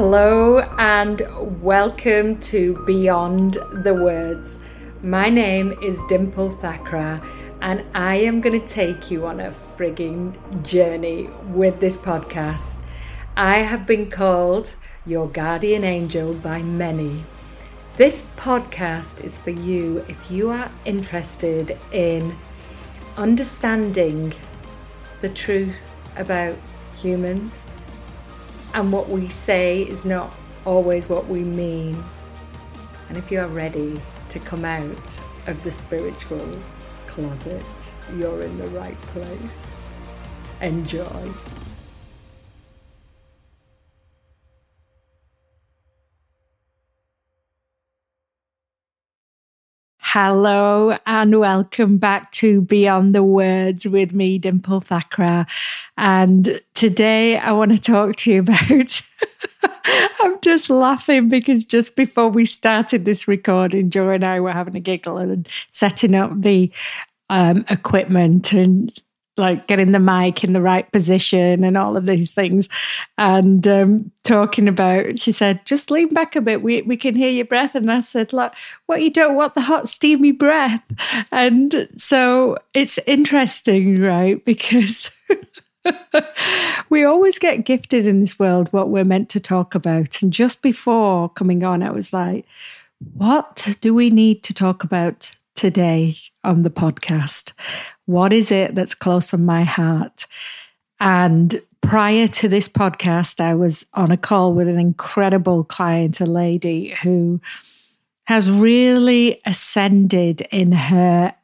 Hello and welcome to Beyond the Words. My name is Dimple Thakrar, and I am going to take you on a frigging journey with this podcast. I have been called your guardian angel by many. This podcast is for you if you are interested in understanding the truth about humans and what we say is not always what we mean. And if you are ready to come out of the spiritual closet, you're in the right place. Enjoy. Hello and welcome back to Beyond the Words with me, Dimple Thakrar. And today I want to talk to you about. I'm just laughing because just before we started this recording, Joe and I were having a giggle and setting up the um, equipment and like getting the mic in the right position and all of these things. And um, talking about she said just lean back a bit. We, we can hear your breath. And i said like what you don't want the hot steamy breath. And so it's interesting right? Because we always get gifted in this world what we're meant to talk about. And just before coming on i was like what do we need to talk about today on the podcast what is it that's close on my heart? And prior to this podcast, I was on a call with an incredible client, a lady who has really ascended in her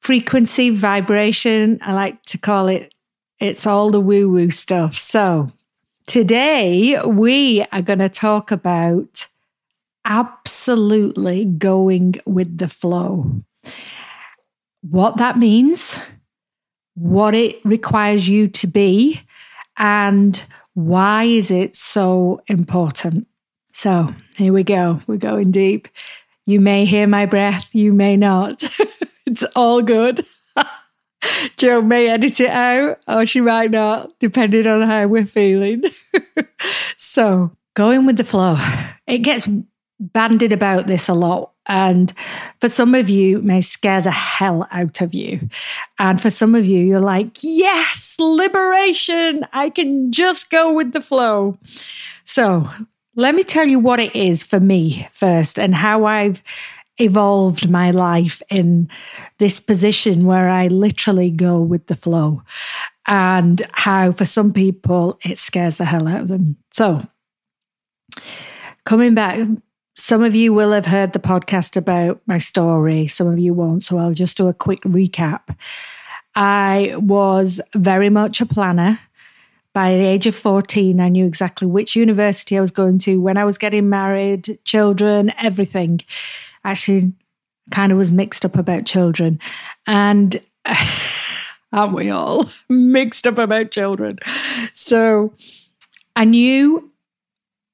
frequency, vibration. I like to call it, it's all the woo woo stuff. So today we are going to talk about absolutely going with the flow what that means, what it requires you to be, and why is it so important. So here we go. We're going deep. You may hear my breath, you may not. it's all good. Joe may edit it out, or she might not, depending on how we're feeling. so, going with the flow. It gets bandied about this a lot and for some of you, may scare the hell out of you. And for some of you, you're like, yes, liberation. I can just go with the flow. So let me tell you what it is for me first and how I've evolved my life in this position where I literally go with the flow and how for some people it scares the hell out of them. So, coming back some of you will have heard the podcast about my story, some of you won't. So I'll just do a quick recap. I was very much a planner. By the age of 14, I knew exactly which university I was going to, when I was getting married, children, everything. Actually, kind of was mixed up about children. And aren't we all mixed up about children? So I knew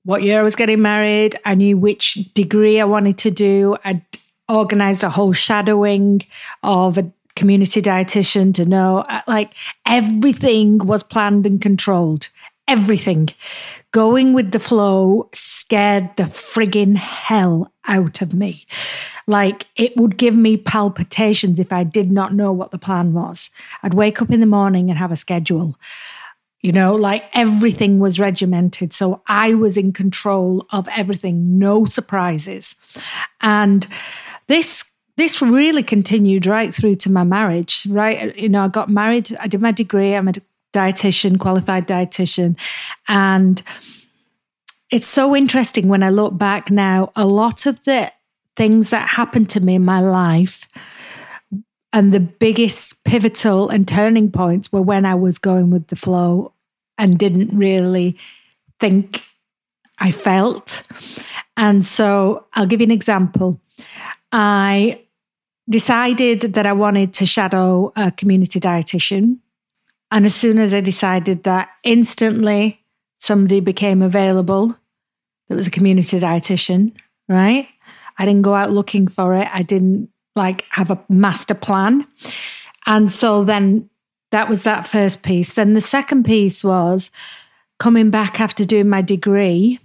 what year I was getting married. I knew which degree I wanted to do. I'd organized a whole shadowing of a community dietitian to know uh, like everything was planned and controlled. Everything. Going with the flow scared the frigging hell out of me. Like it would give me palpitations if I did not know what the plan was. I'd wake up in the morning and have a schedule you know, like everything was regimented. So I was in control of everything, no surprises. And this this really continued right through to my marriage, right? You know, I got married, I did my degree, I'm a dietitian, qualified dietitian. And it's so interesting when I look back now, a lot of the things that happened to me in my life and the biggest pivotal and turning points were when I was going with the flow and didn't really think I felt. And so I'll give you an example. I decided that I wanted to shadow a community dietitian. And as soon as I decided that, instantly somebody became available that was a community dietitian, right? I didn't go out looking for it. I didn't like have a master plan. And so then that was that first piece. And the second piece was coming back after doing my degree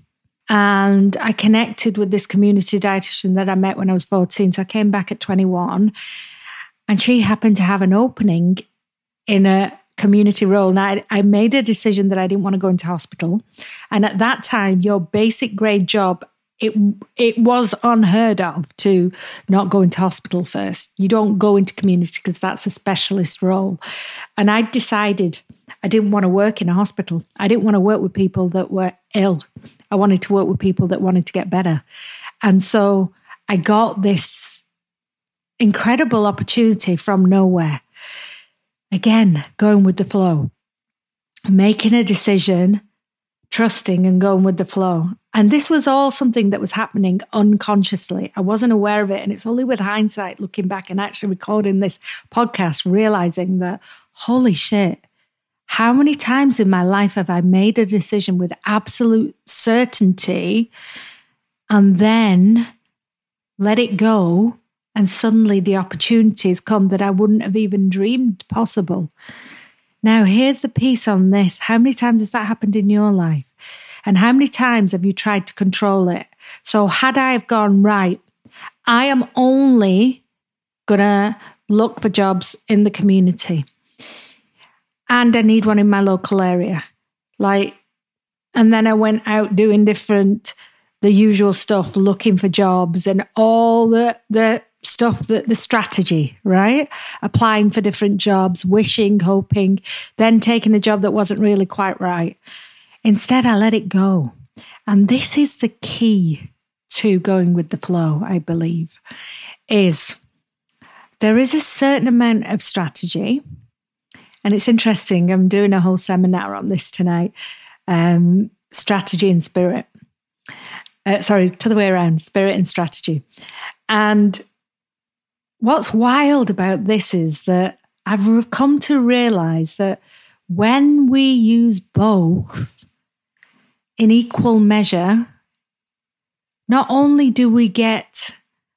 And I connected with this community dietitian that I met when I was 14. So I came back at 21 and she happened to have an opening in a community role. Now, I, I made a decision that I didn't want to go into hospital. And at that time, your basic grade job it it was unheard of to not go into hospital first. You don't go into community because that's a specialist role. And I decided I didn't want to work in a hospital. I didn't want to work with people that were ill. I wanted to work with people that wanted to get better. And so I got this incredible opportunity from nowhere. Again, going with the flow, making a decision, trusting and going with the flow. And this was all something that was happening unconsciously. I wasn't aware of it. And it's only with hindsight, looking back and actually recording this podcast, realizing that, holy shit, how many times in my life have I made a decision with absolute certainty and then let it go? And suddenly the opportunities come that I wouldn't have even dreamed possible. Now, here's the piece on this. How many times has that happened in your life? And how many times have you tried to control it? So, had I have gone right, I am only going to look for jobs in the community. And I need one in my local area. Like, and then I went out doing different, the usual stuff, looking for jobs and all the, the stuff that the strategy, right? Applying for different jobs, wishing, hoping, then taking a job that wasn't really quite right. Instead, I let it go. And this is the key to going with the flow, I believe, is there is a certain amount of strategy. And it's interesting, I'm doing a whole seminar on this tonight um, strategy and spirit. Uh, sorry, to the way around, spirit and strategy. And what's wild about this is that I've come to realize that when we use both, in equal measure, not only do we get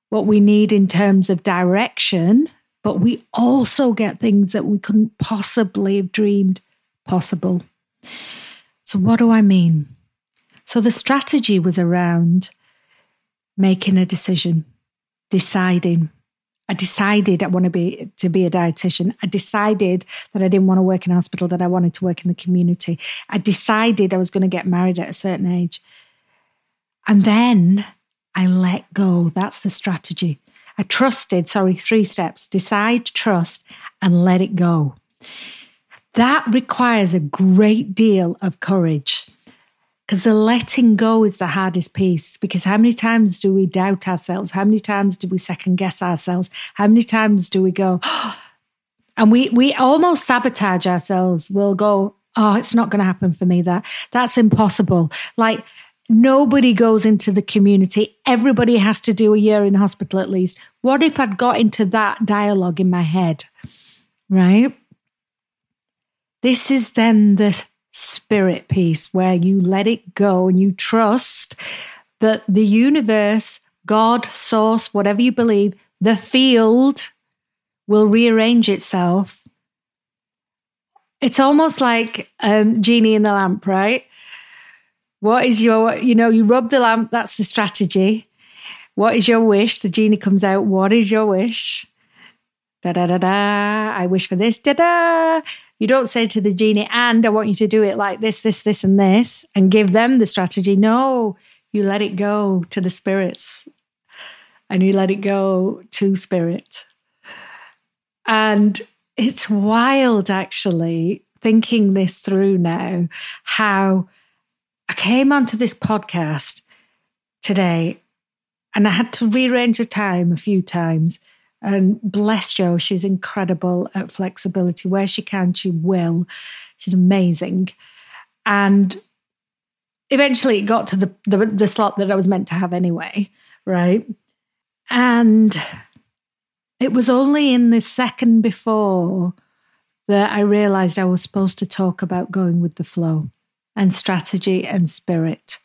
what we need in terms of direction, but we also get things that we couldn't possibly have dreamed possible. So, what do I mean? So, the strategy was around making a decision, deciding. I decided I want to be to be a dietitian. I decided that I didn't want to work in hospital, that I wanted to work in the community. I decided I was going to get married at a certain age. And then I let go. That's the strategy. I trusted, sorry, three steps decide, trust, and let it go. That requires a great deal of courage. Because the letting go is the hardest piece. Because how many times do we doubt ourselves? How many times do we second guess ourselves? How many times do we go, oh, and we we almost sabotage ourselves. We'll go, oh, it's not going to happen for me. That that's impossible. Like nobody goes into the community. Everybody has to do a year in hospital at least. What if I'd got into that dialogue in my head? Right? This is then the spirit piece where you let it go and you trust that the universe, God, source, whatever you believe, the field will rearrange itself. It's almost like um, genie in the lamp, right? What is your, you know, you rub the lamp, that's the strategy. What is your wish? The genie comes out. What is your wish? Da da da da. I wish for this. Da da. You don't say to the genie, and I want you to do it like this, this, this, and this, and give them the strategy. No, you let it go to the spirits and you let it go to spirit. And it's wild, actually, thinking this through now, how I came onto this podcast today and I had to rearrange the time a few times and bless Jo, she's incredible at flexibility. Where she can, she will. She's amazing. And eventually it got to the, the, the slot that I was meant to have anyway, right? And it was only in the second before that I realized I was supposed to talk about going with the flow and strategy and spirit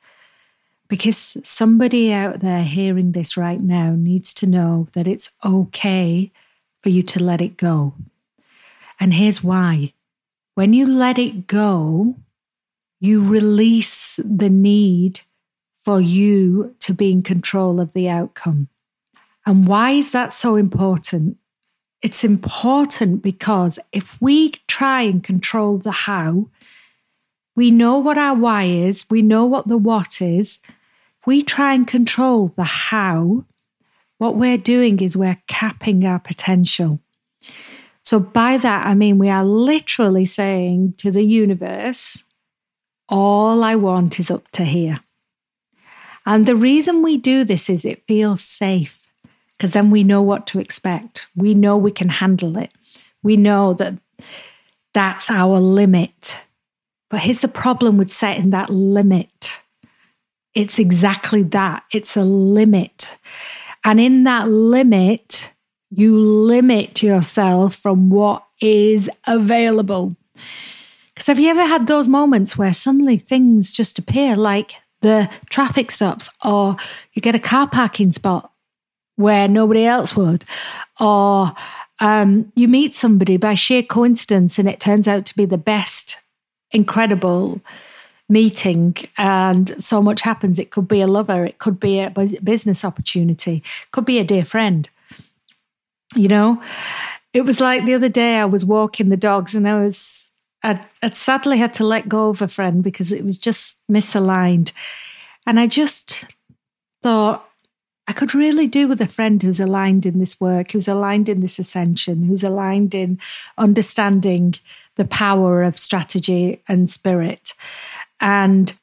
because somebody out there hearing this right now needs to know that it's okay for you to let it go. And here's why when you let it go, you release the need for you to be in control of the outcome. And why is that so important? It's important because if we try and control the how, we know what our why is, we know what the what is. We try and control the how. What we're doing is we're capping our potential. So, by that, I mean we are literally saying to the universe, all I want is up to here. And the reason we do this is it feels safe because then we know what to expect. We know we can handle it. We know that that's our limit. But here's the problem with setting that limit it's exactly that it's a limit. And in that limit, you limit yourself from what is available. Because have you ever had those moments where suddenly things just appear like the traffic stops, or you get a car parking spot where nobody else would, or um, you meet somebody by sheer coincidence and it turns out to be the best, incredible meeting and so much happens. It could be a lover, it could be a business opportunity, could be a dear friend. You know, it was like the other day I was walking the dogs and I was I'd, I'd sadly had to let go of a friend because it was just misaligned. And I just thought I could really do with a friend who's aligned in this work, who's aligned in this ascension, who's aligned in understanding the power of strategy and spirit. And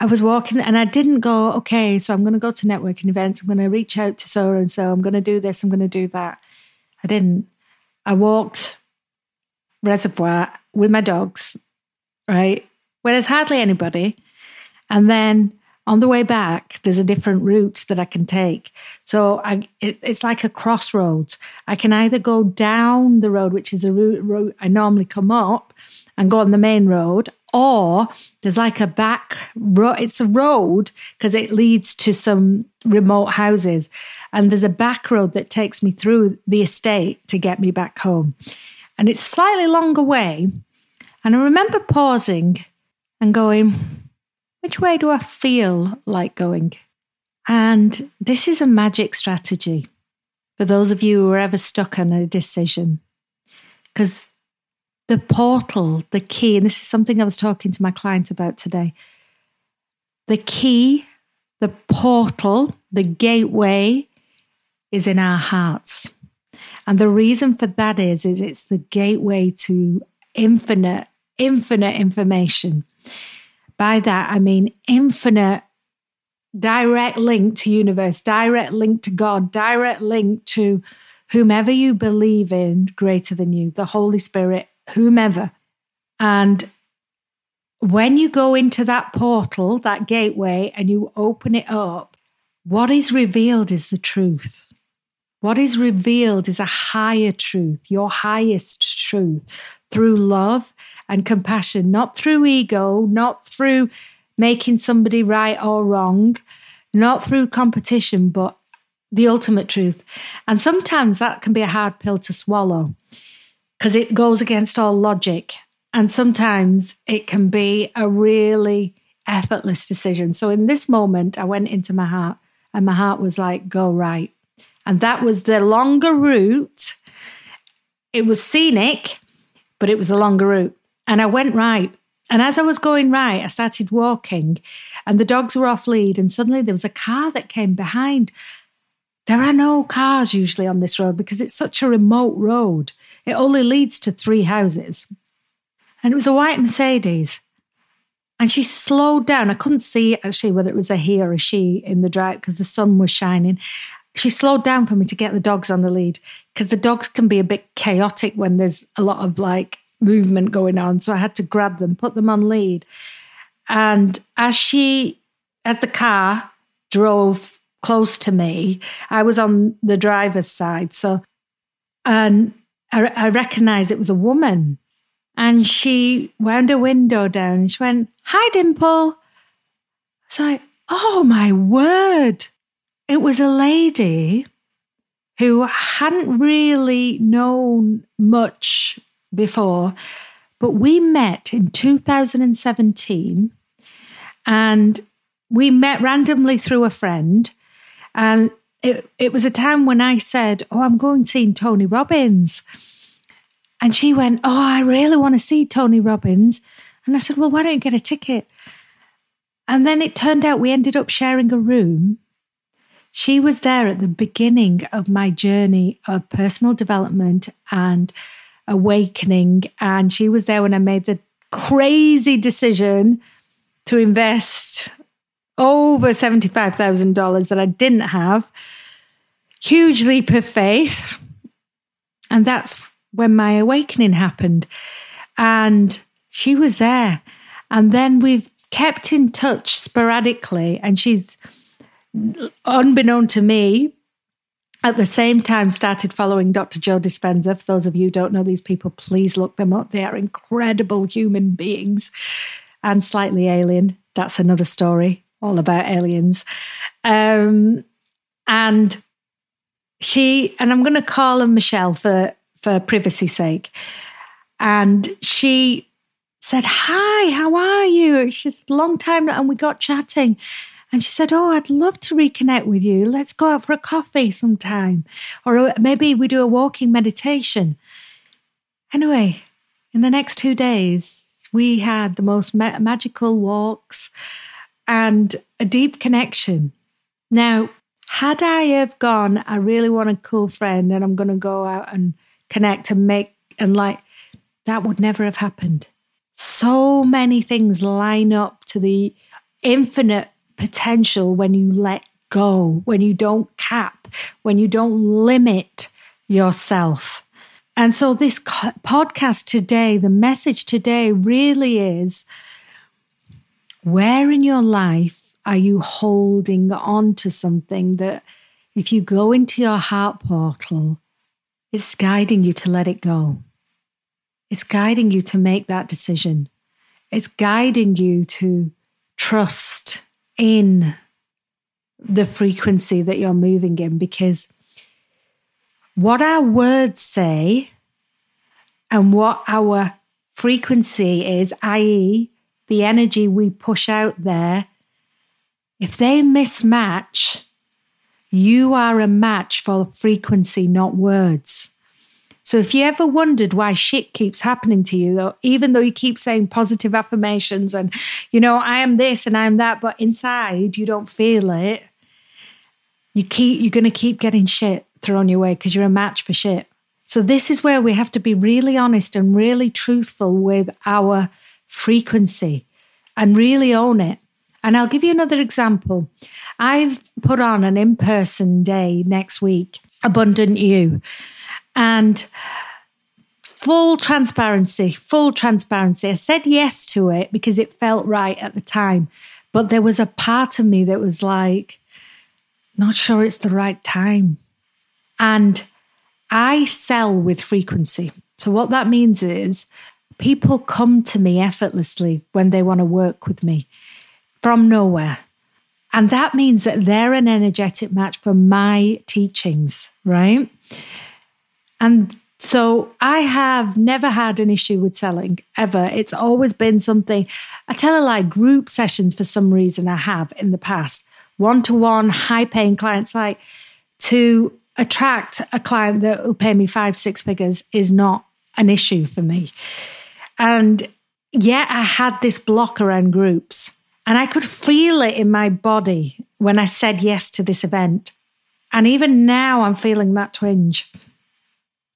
I was walking and I didn't go, okay, so I'm going to go to networking events. I'm going to reach out to so and so. I'm going to do this. I'm going to do that. I didn't. I walked reservoir with my dogs, right? Where there's hardly anybody. And then on the way back, there's a different route that I can take. So I, it, it's like a crossroads. I can either go down the road, which is the route, route I normally come up, and go on the main road, or there's like a back road. It's a road because it leads to some remote houses. And there's a back road that takes me through the estate to get me back home and it's slightly longer way. And I remember pausing and going, which way do I feel like going? And this is a magic strategy for those of you who are ever stuck on a decision. Because the portal, the key, and this is something I was talking to my client about today. The key, the portal, the gateway is in our hearts. And the reason for that is, is it's the gateway to infinite, infinite information. By that, I mean infinite direct link to universe, direct link to God, direct link to whomever you believe in greater than you, the Holy Spirit, whomever. And when you go into that portal, that gateway, and you open it up, what is revealed is the truth. What is revealed is a higher truth, your highest truth, through love and compassion, not through ego, not through making somebody right or wrong, not through competition, but the ultimate truth. And sometimes that can be a hard pill to swallow because it goes against all logic. And sometimes it can be a really effortless decision. So in this moment, I went into my heart and my heart was like, go right. And that was the longer route. It was scenic, but it was a longer route. And I went right. And as I was going right, I started walking, and the dogs were off lead. And suddenly there was a car that came behind. There are no cars usually on this road because it's such a remote road. It only leads to three houses. And it was a white Mercedes. And she slowed down. I couldn't see actually whether it was a he or a she in the drive because the sun was shining she slowed down for me to get the dogs on the lead because the dogs can be a bit chaotic when there's a lot of like movement going on. So I had to grab them, put them on lead. And as she, as the car drove close to me, I was on the driver's side. So, and I, I recognized it was a woman. And she wound her window down and she went, Hi, Dimple. I was like, Oh my word. It was a lady who hadn't really known much before, but we met in 2017 and we met randomly through a friend. And it, it was a time when I said, Oh, I'm going to see Tony Robbins. And she went, Oh, I really want to see Tony Robbins. And I said, Well, why don't you get a ticket? And then it turned out we ended up sharing a room. She was there at the beginning of my journey of personal development and awakening. And she was there when I made the crazy decision to invest over $75,000 that I didn't have. Huge leap of faith. And that's when my awakening happened. And she was there. And then we've kept in touch sporadically. And she's, unbeknown to me, at the same time started following Dr. Joe Dispenza. For those of you who don't know these people, please look them up. They are incredible human beings and slightly alien. That's another story, all about aliens. Um, and she, and I'm going to call her Michelle for, for privacy's sake. And she said, Hi, how are you? She's a long time, and we got chatting. And she said, Oh, I'd love to reconnect with you. Let's go out for a coffee sometime. Or uh, maybe we do a walking meditation. Anyway, in the next two days, we had the most ma- magical walks and a deep connection. Now, had I have gone, I really want a cool friend and I'm going to go out and connect and make, and like, that would never have happened. So many things line up to the infinite potential when you let go, when you don't cap, when you don't limit yourself. And so, this podcast today, the message today really is where in your life are you holding on to something that, if you go into your heart portal, it's guiding you to let it go? It's guiding you to make that decision. It's guiding you to trust in the frequency that you're moving in because what our words say and what our frequency is, i.e., the energy we push out there, if they mismatch, you are a match for frequency, not words. So if you ever wondered why shit keeps happening to you, though, even though you keep saying positive affirmations and, you know, I am this and I am that, but inside you don't feel it, you keep you're gonna keep getting shit thrown your way because you're a match for shit. So this is where we have to be really honest and really truthful with our frequency and really own it. And I'll give you another example. I've put on an in-person day next week, Abundant You. And full transparency, full transparency. I said yes to it because it felt right at the time. But there was a part of me that was like, not sure it's the right time. And I sell with frequency. So, what that means is people come to me effortlessly when they want to work with me from nowhere. And that means that they're an energetic match for my teachings, right? And so I have never had an issue with selling ever. It's always been something. I tell a lie, group sessions for some reason I have in the past, one to one, high paying clients, like to attract a client that will pay me five, six figures is not an issue for me. And yet I had this block around groups and I could feel it in my body when I said yes to this event. And even now I'm feeling that twinge.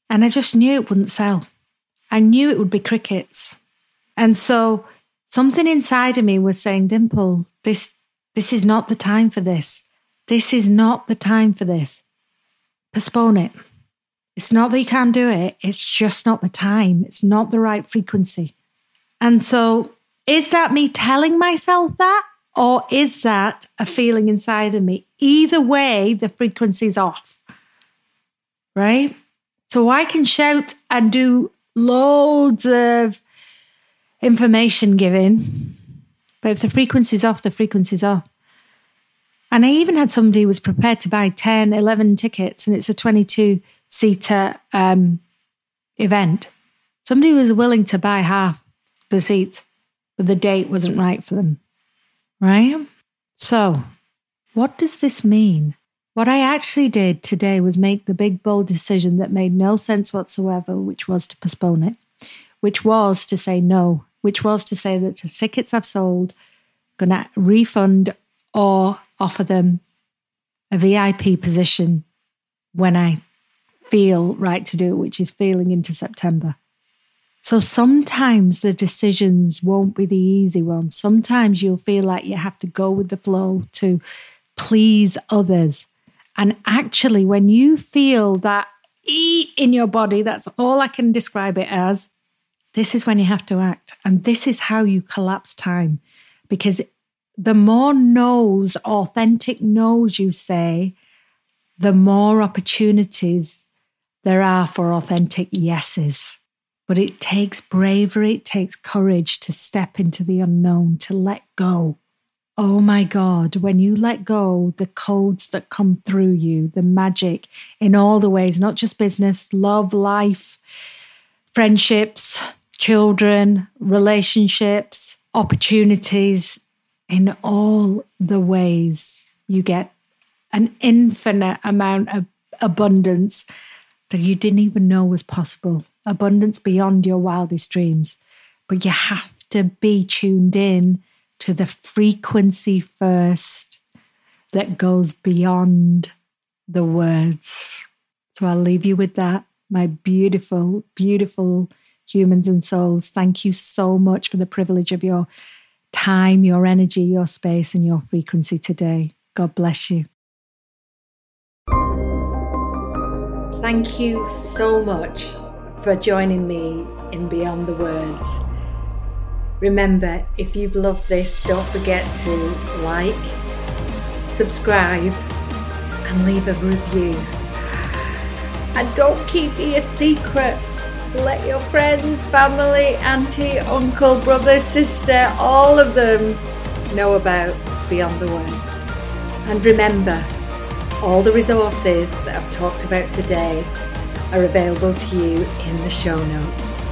And I just knew it wouldn't sell. I knew it would be crickets. And so something inside of me was saying, Dimple, this this is not the time for this. This is not the time for this. Postpone it. It's not that you can't do it, it's just not the time. It's not the right frequency. And so, is that me telling myself that? Or is that a feeling inside of me? Either way, the frequency's off. Right? So I can shout and do loads of information giving, but if the frequency's off, the frequency's off. And I even had somebody who was prepared to buy 10, 11 tickets, and it's a 22 seater um, event. Somebody was willing to buy half the seats, but the date wasn't right for them. Right? So, what does this mean? What I actually did today was make the big, bold decision that made no sense whatsoever, which was to postpone it, which was to say no, which was to say that the tickets I've sold, going to refund or offer them a VIP position when I feel right to do it, which is feeling into September. So sometimes the decisions won't be the easy ones. Sometimes you'll feel like you have to go with the flow to please others. And actually, when you feel that E in your body, that's all I can describe it as, this is when you have to act. And this is how you collapse time. Because the more no's, authentic no's you say, the more opportunities there are for authentic yeses. But it takes bravery, it takes courage to step into the unknown, to let go. Oh my God, when you let go, the codes that come through you, the magic in all the ways, not just business, love, life, friendships, children, relationships, opportunities, in all the ways, you get an infinite amount of abundance that you didn't even know was possible abundance beyond your wildest dreams. But you have to be tuned in to the frequency first that goes beyond the words. So I'll leave you with that, my beautiful, beautiful humans and souls. Thank you so much for the privilege of your time, your energy, your space, and your frequency today. God bless you. Thank you so much for joining me in Beyond the Words. Remember, if you've loved this, don't forget to like, subscribe, and leave a review. And don't keep it a secret. Let your friends, family, auntie, uncle, brother, sister, all of them know about Beyond the Words. And remember, all the resources that I've talked about today are available to you in the show notes.